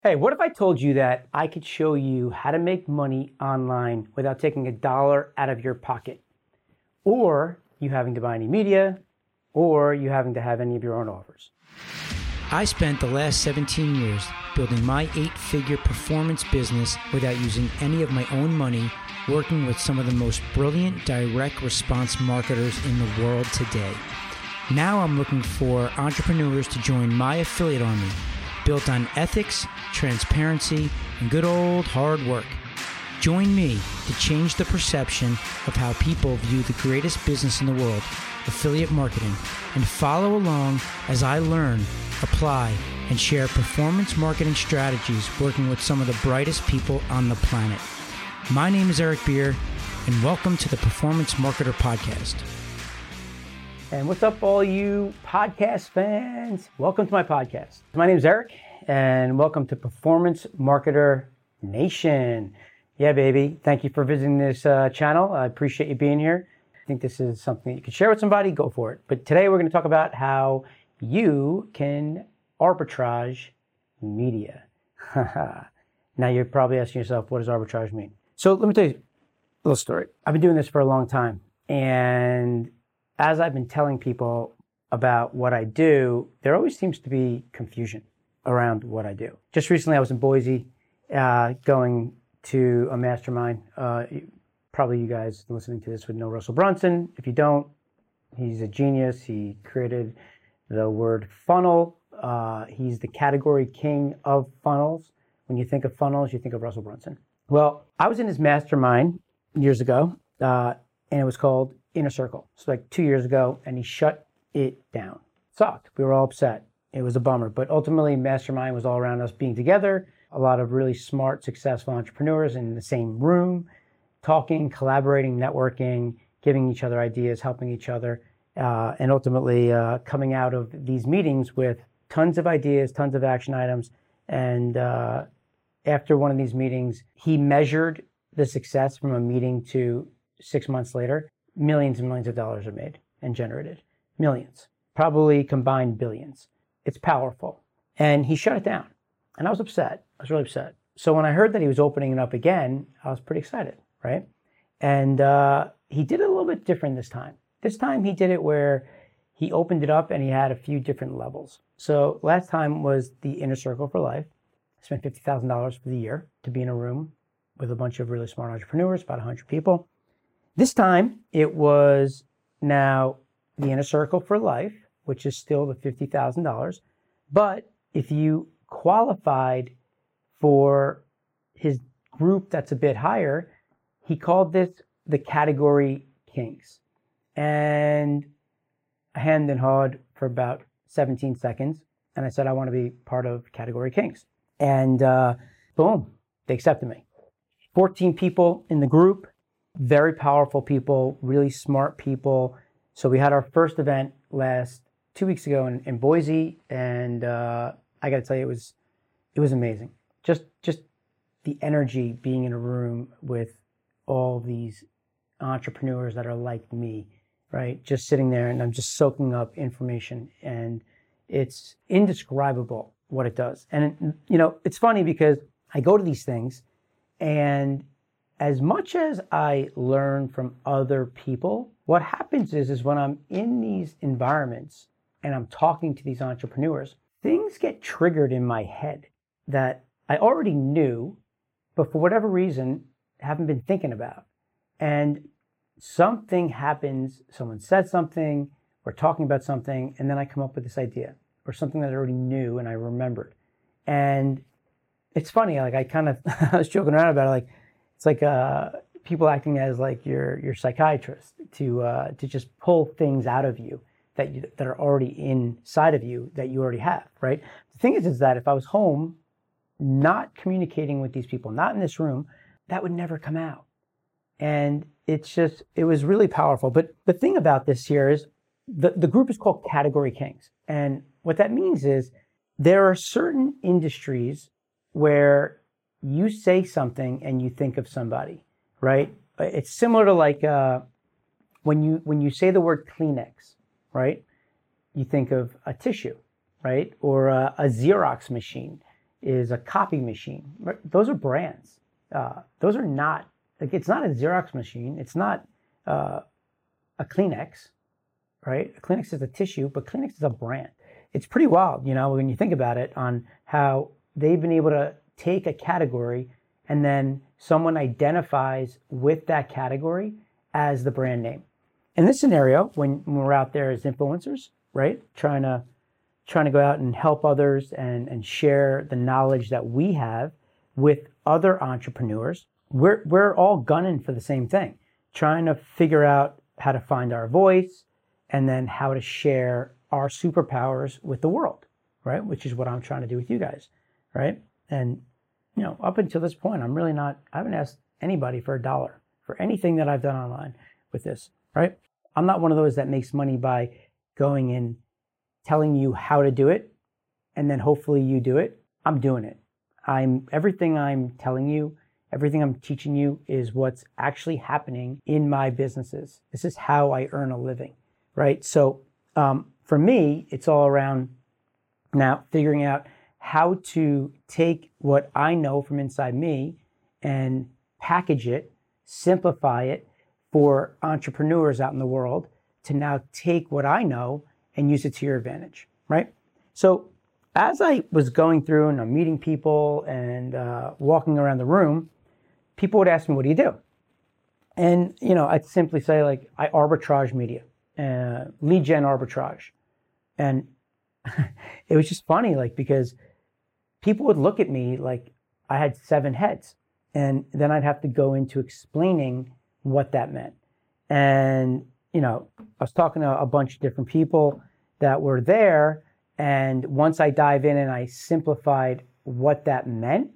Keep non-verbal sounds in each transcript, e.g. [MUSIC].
Hey, what if I told you that I could show you how to make money online without taking a dollar out of your pocket? Or you having to buy any media, or you having to have any of your own offers? I spent the last 17 years building my eight figure performance business without using any of my own money, working with some of the most brilliant direct response marketers in the world today. Now I'm looking for entrepreneurs to join my affiliate army built on ethics, transparency, and good old hard work. Join me to change the perception of how people view the greatest business in the world, affiliate marketing, and follow along as I learn, apply, and share performance marketing strategies working with some of the brightest people on the planet. My name is Eric Beer, and welcome to the Performance Marketer Podcast. And what's up, all you podcast fans? Welcome to my podcast. My name is Eric, and welcome to Performance Marketer Nation. Yeah, baby. Thank you for visiting this uh, channel. I appreciate you being here. I think this is something you can share with somebody. Go for it. But today we're going to talk about how you can arbitrage media. [LAUGHS] now you're probably asking yourself, what does arbitrage mean? So let me tell you a little story. I've been doing this for a long time, and as I've been telling people about what I do, there always seems to be confusion around what I do. Just recently, I was in Boise uh, going to a mastermind. Uh, probably you guys listening to this would know Russell Brunson. If you don't, he's a genius. He created the word funnel. Uh, he's the category king of funnels. When you think of funnels, you think of Russell Brunson. Well, I was in his mastermind years ago, uh, and it was called Inner Circle. So like two years ago, and he shut it down. Sucked. We were all upset. It was a bummer. But ultimately, Mastermind was all around us being together. A lot of really smart, successful entrepreneurs in the same room, talking, collaborating, networking, giving each other ideas, helping each other, uh, and ultimately uh, coming out of these meetings with tons of ideas, tons of action items. And uh, after one of these meetings, he measured the success from a meeting to six months later millions and millions of dollars are made and generated. Millions, probably combined billions. It's powerful. And he shut it down. And I was upset. I was really upset. So when I heard that he was opening it up again, I was pretty excited, right? And uh, he did it a little bit different this time. This time he did it where he opened it up and he had a few different levels. So last time was the inner circle for life. I spent $50,000 for the year to be in a room with a bunch of really smart entrepreneurs, about 100 people. This time it was now the inner circle for life, which is still the $50,000. But if you qualified for his group that's a bit higher, he called this the category kings. And I hemmed and hawed for about 17 seconds. And I said, I want to be part of category kings. And uh, boom, they accepted me. 14 people in the group very powerful people, really smart people. So we had our first event last two weeks ago in, in Boise, and uh, I got to tell you, it was it was amazing. Just just the energy being in a room with all these entrepreneurs that are like me, right? Just sitting there and I'm just soaking up information, and it's indescribable what it does. And you know, it's funny because I go to these things, and as much as I learn from other people, what happens is, is when I'm in these environments and I'm talking to these entrepreneurs, things get triggered in my head that I already knew, but for whatever reason, haven't been thinking about. And something happens, someone said something, we're talking about something, and then I come up with this idea or something that I already knew and I remembered. And it's funny, like I kind of [LAUGHS] I was joking around about it, like it's like uh, people acting as like your your psychiatrist to uh, to just pull things out of you that you, that are already inside of you that you already have. Right. The thing is, is that if I was home, not communicating with these people, not in this room, that would never come out. And it's just it was really powerful. But the thing about this here is the, the group is called Category Kings. And what that means is there are certain industries where you say something and you think of somebody, right? It's similar to like uh, when you when you say the word Kleenex, right? You think of a tissue, right, or a, a Xerox machine. is a copy machine. Those are brands. Uh, those are not like it's not a Xerox machine. It's not uh, a Kleenex, right? A Kleenex is a tissue, but Kleenex is a brand. It's pretty wild, you know, when you think about it, on how they've been able to take a category and then someone identifies with that category as the brand name. In this scenario, when, we're out there as influencers, right, trying to trying to go out and help others and, and share the knowledge that we have with other entrepreneurs, we're, we're all gunning for the same thing, trying to figure out how to find our voice and then how to share our superpowers with the world, right? Which is what I'm trying to do with you guys, right? And, you know, up until this point, I'm really not, I haven't asked anybody for a dollar for anything that I've done online with this, right? I'm not one of those that makes money by going and telling you how to do it and then hopefully you do it. I'm doing it. I'm everything I'm telling you, everything I'm teaching you is what's actually happening in my businesses. This is how I earn a living, right? So um, for me, it's all around now figuring out how to take what I know from inside me and package it, simplify it for entrepreneurs out in the world to now take what I know and use it to your advantage, right? So as I was going through and I'm meeting people and uh, walking around the room, people would ask me, "What do you do?" And you know, I'd simply say like, "I arbitrage media, uh, lead gen arbitrage," and [LAUGHS] it was just funny, like because people would look at me like I had seven heads, and then I'd have to go into explaining what that meant. And you know, I was talking to a bunch of different people that were there, and once I dive in and I simplified what that meant,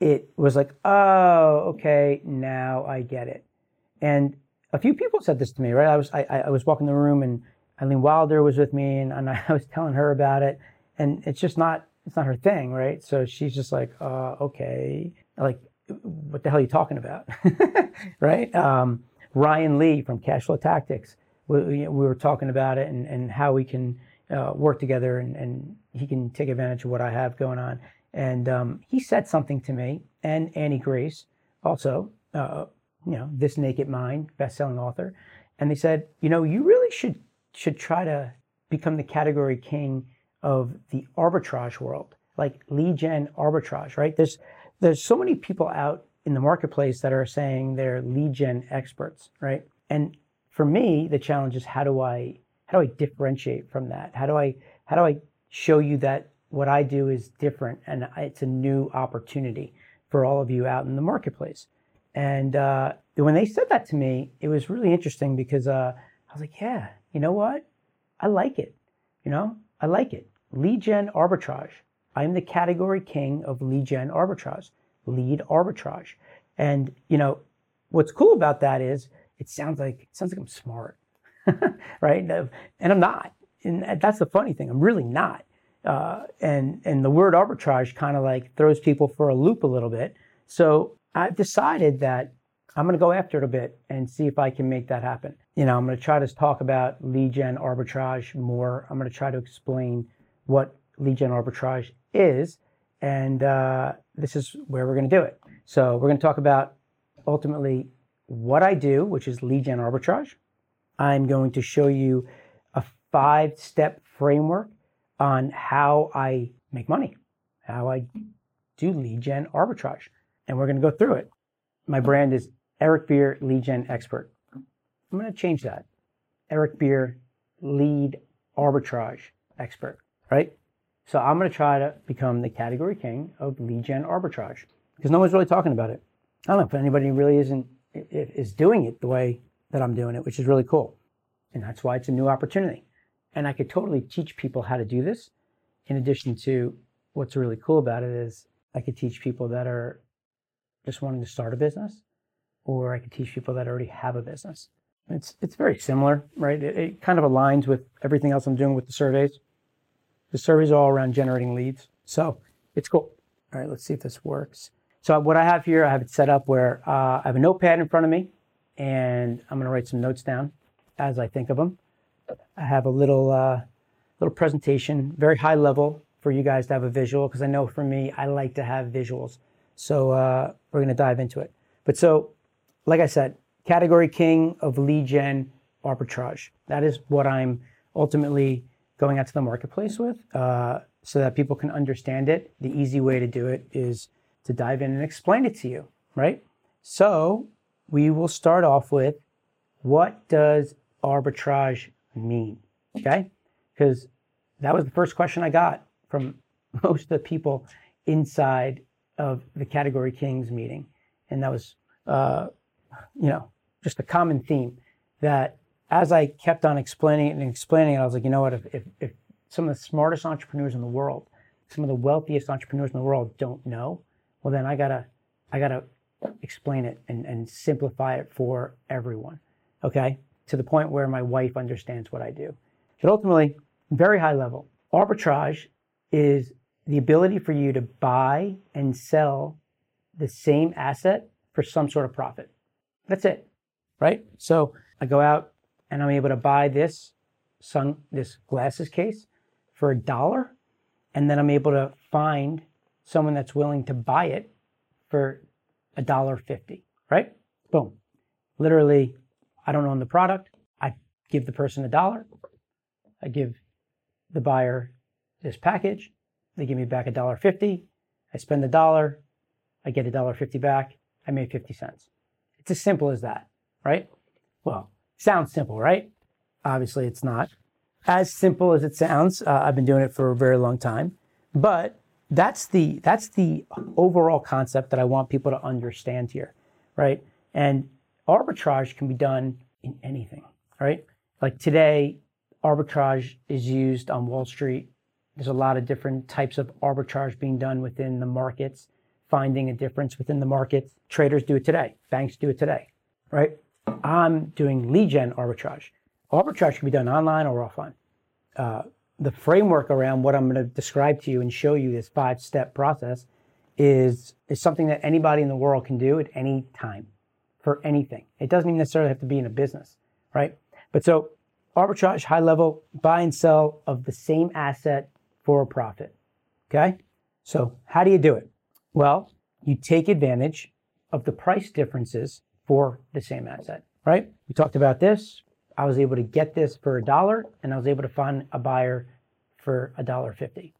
it was like, oh, okay, now I get it. And a few people said this to me, right? I was I, I was walking the room and Eileen Wilder was with me and, and [LAUGHS] I was telling her about it. And it's just not it's not her thing, right? So she's just like, uh, okay. Like, what the hell are you talking about? [LAUGHS] right? Um, Ryan Lee from Cashflow Tactics, we, we, were talking about it and, and how we can uh, work together and, and he can take advantage of what I have going on. And um, he said something to me, and Annie Grace, also, uh, you know, This Naked Mind, best-selling author, and they said, you know, you really should should try to become the category king of the arbitrage world, like lead gen arbitrage, right? There's there's so many people out in the marketplace that are saying they're lead gen experts, right? And for me, the challenge is how do I how do I differentiate from that? How do I how do I show you that what I do is different and it's a new opportunity for all of you out in the marketplace. And uh, when they said that to me, it was really interesting because uh, I was like, yeah, you know what? I like it. You know, I like it. Lead gen arbitrage. I am the category king of lead gen arbitrage, lead arbitrage. And, you know, what's cool about that is it sounds like, it sounds like I'm smart, [LAUGHS] right? And I'm not. And that's the funny thing. I'm really not. Uh, and and the word arbitrage kind of like throws people for a loop a little bit. So I've decided that I'm going to go after it a bit and see if I can make that happen. You know, I'm going to try to talk about lead gen arbitrage more. I'm going to try to explain what lead gen arbitrage is, and uh, this is where we're going to do it. So we're going to talk about ultimately what I do, which is lead gen arbitrage. I'm going to show you a five step framework on how I make money, how I do lead gen arbitrage. And we're going to go through it. My brand is Eric Beer Lead Gen Expert. I'm going to change that. Eric Beer Lead Arbitrage Expert, right? So I'm going to try to become the category king of lead gen arbitrage because no one's really talking about it. I don't know if anybody really isn't is doing it the way that I'm doing it, which is really cool. And that's why it's a new opportunity. And I could totally teach people how to do this. In addition to what's really cool about it is I could teach people that are just wanting to start a business, or I could teach people that already have a business. It's it's very similar, right? It, it kind of aligns with everything else I'm doing with the surveys. The surveys are all around generating leads, so it's cool. All right, let's see if this works. So what I have here, I have it set up where uh, I have a notepad in front of me, and I'm going to write some notes down as I think of them. I have a little uh, little presentation, very high level for you guys to have a visual because I know for me, I like to have visuals. So uh, we're going to dive into it. But so, like I said, category king of lead gen arbitrage. That is what I'm ultimately going out to the marketplace with uh, so that people can understand it. The easy way to do it is to dive in and explain it to you, right? So we will start off with what does arbitrage mean? Okay? Because that was the first question I got from [LAUGHS] most of the people inside of the Category Kings meeting. And that was, uh, you know, just a common theme that as I kept on explaining it and explaining it, I was like, you know what, if, if, if some of the smartest entrepreneurs in the world, some of the wealthiest entrepreneurs in the world don't know, well then I gotta, I gotta explain it and, and simplify it for everyone. Okay. To the point where my wife understands what I do. But ultimately, very high level, arbitrage is the ability for you to buy and sell the same asset for some sort of profit. That's it. Right. So I go out and I'm able to buy this sun, this glasses case for a dollar. And then I'm able to find someone that's willing to buy it for a dollar fifty, right? Boom. Literally, I don't own the product. I give the person a dollar. I give the buyer this package. They give me back a dollar fifty. I spend a dollar. I get a dollar fifty back. I made 50 cents. It's as simple as that, right? Well, sounds simple, right? Obviously, it's not as simple as it sounds. Uh, I've been doing it for a very long time, but that's the that's the overall concept that I want people to understand here, right? And arbitrage can be done in anything, right? Like today, arbitrage is used on Wall Street. There's a lot of different types of arbitrage being done within the markets, finding a difference within the markets. Traders do it today. Banks do it today, right? I'm doing lead gen arbitrage. Arbitrage can be done online or offline. Uh, the framework around what I'm going to describe to you and show you this five step process is, is something that anybody in the world can do at any time for anything. It doesn't even necessarily have to be in a business, right? But so arbitrage, high level, buy and sell of the same asset for a profit. Okay. So how do you do it? Well, you take advantage of the price differences for the same asset, right? We talked about this. I was able to get this for a dollar and I was able to find a buyer for a dollar fifty.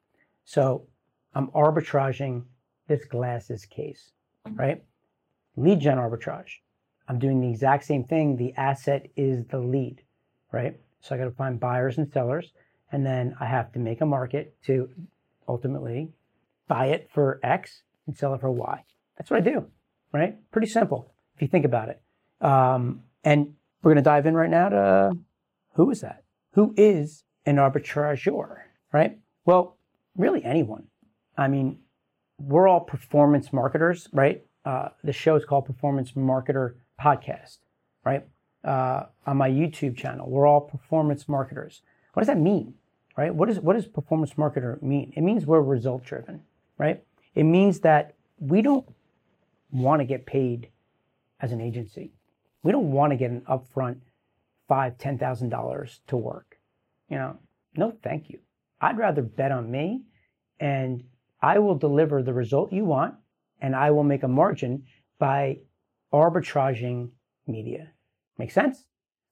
So I'm arbitraging this glasses case, right? Lead gen arbitrage. I'm doing the exact same thing. The asset is the lead, right? So I got to find buyers and sellers, and then I have to make a market to ultimately buy it for X and sell it for Y. That's what I do, right? Pretty simple if you think about it. Um, and we're going to dive in right now to who is that? Who is an arbitrageur, right? Well, really anyone. I mean, we're all performance marketers, right? Uh, the show is called Performance Marketer Podcast, right? Uh, on my YouTube channel, we're all performance marketers. What does that mean, right? What, is, what does performance marketer mean? It means we're result driven, right? It means that we don't want to get paid as an agency. We don't want to get an upfront five, ten thousand dollars to work. You know, no, thank you. I'd rather bet on me, and I will deliver the result you want, and I will make a margin by arbitraging media. Make sense,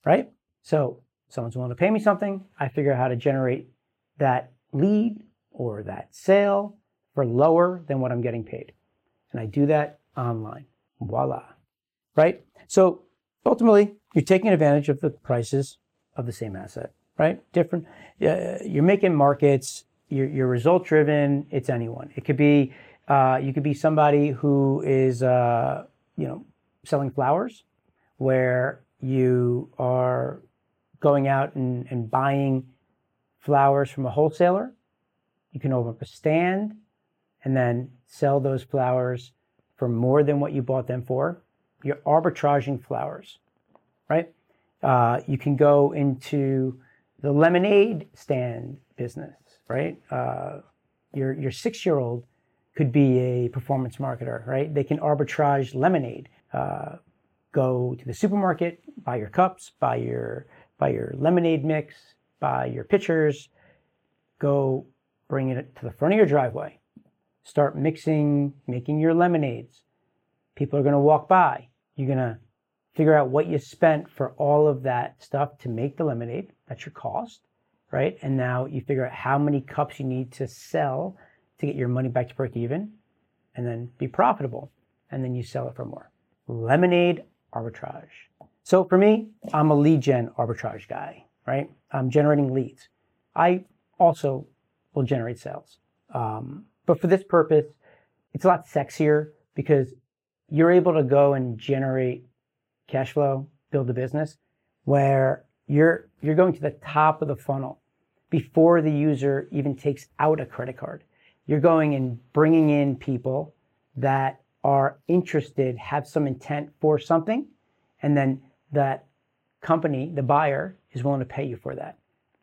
right? So someone's willing to pay me something. I figure out how to generate that lead or that sale for lower than what I'm getting paid, and I do that online. Voila right? So ultimately, you're taking advantage of the prices of the same asset, right? Different. Uh, you're making markets. You're, you're result driven. It's anyone. It could be uh, you could be somebody who is uh, you know selling flowers, where you are going out and, and buying flowers from a wholesaler. You can open up a stand and then sell those flowers for more than what you bought them for you're arbitraging flowers, right? Uh, you can go into the lemonade stand business, right? Uh, your your six year old could be a performance marketer, right? They can arbitrage lemonade. Uh, go to the supermarket, buy your cups, buy your buy your lemonade mix, buy your pitchers. Go bring it to the front of your driveway. Start mixing, making your lemonades. People are going to walk by. You're going to figure out what you spent for all of that stuff to make the lemonade. That's your cost, right? And now you figure out how many cups you need to sell to get your money back to break even and then be profitable. And then you sell it for more. Lemonade arbitrage. So for me, I'm a lead gen arbitrage guy, right? I'm generating leads. I also will generate sales. Um, but for this purpose, it's a lot sexier because you're able to go and generate cash flow, build a business where you're you're going to the top of the funnel before the user even takes out a credit card. You're going and bringing in people that are interested, have some intent for something, and then that company, the buyer, is willing to pay you for that.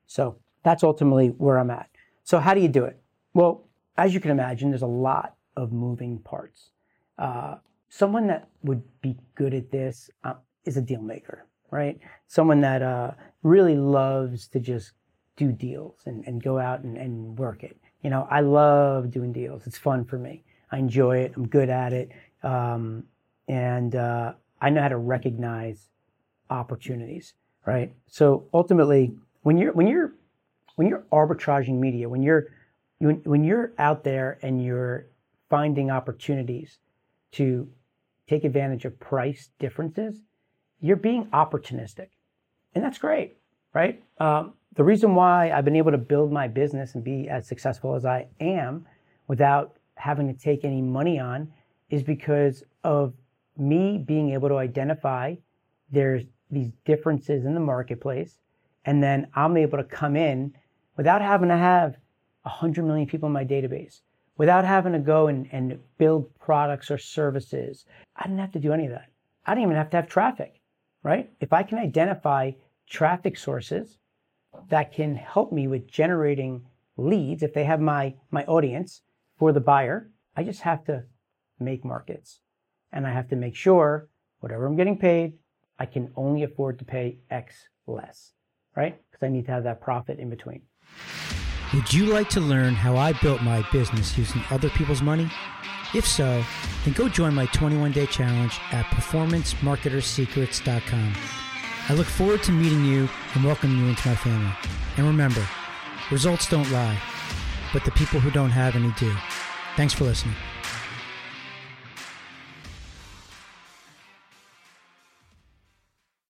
So that's ultimately where I'm at. So how do you do it? Well, as you can imagine, there's a lot of moving parts. Uh, someone that would be good at this uh, is a deal maker, right? Someone that uh, really loves to just do deals and, and go out and, and work it. You know, I love doing deals. It's fun for me. I enjoy it. I'm good at it. Um, and uh, I know how to recognize opportunities, right? So ultimately, when you're when you're when you're arbitraging media, when you're when, when you're out there and you're finding opportunities to take advantage of price differences, you're being opportunistic. And that's great, right? Um, the reason why I've been able to build my business and be as successful as I am without having to take any money on is because of me being able to identify there's these differences in the marketplace and then I'm able to come in without having to have 100 million people in my database without having to go and, and build products or services. I didn't have to do any of that. I didn't even have to have traffic, right? If I can identify traffic sources that can help me with generating leads, if they have my, my audience for the buyer, I just have to make markets. And I have to make sure whatever I'm getting paid, I can only afford to pay X less, right? Because I need to have that profit in between. Would you like to learn how I built my business using other people's money? If so, then go join my 21 day challenge at performancemarketersecrets.com. I look forward to meeting you and welcoming you into my family. And remember, results don't lie, but the people who don't have any do. Thanks for listening.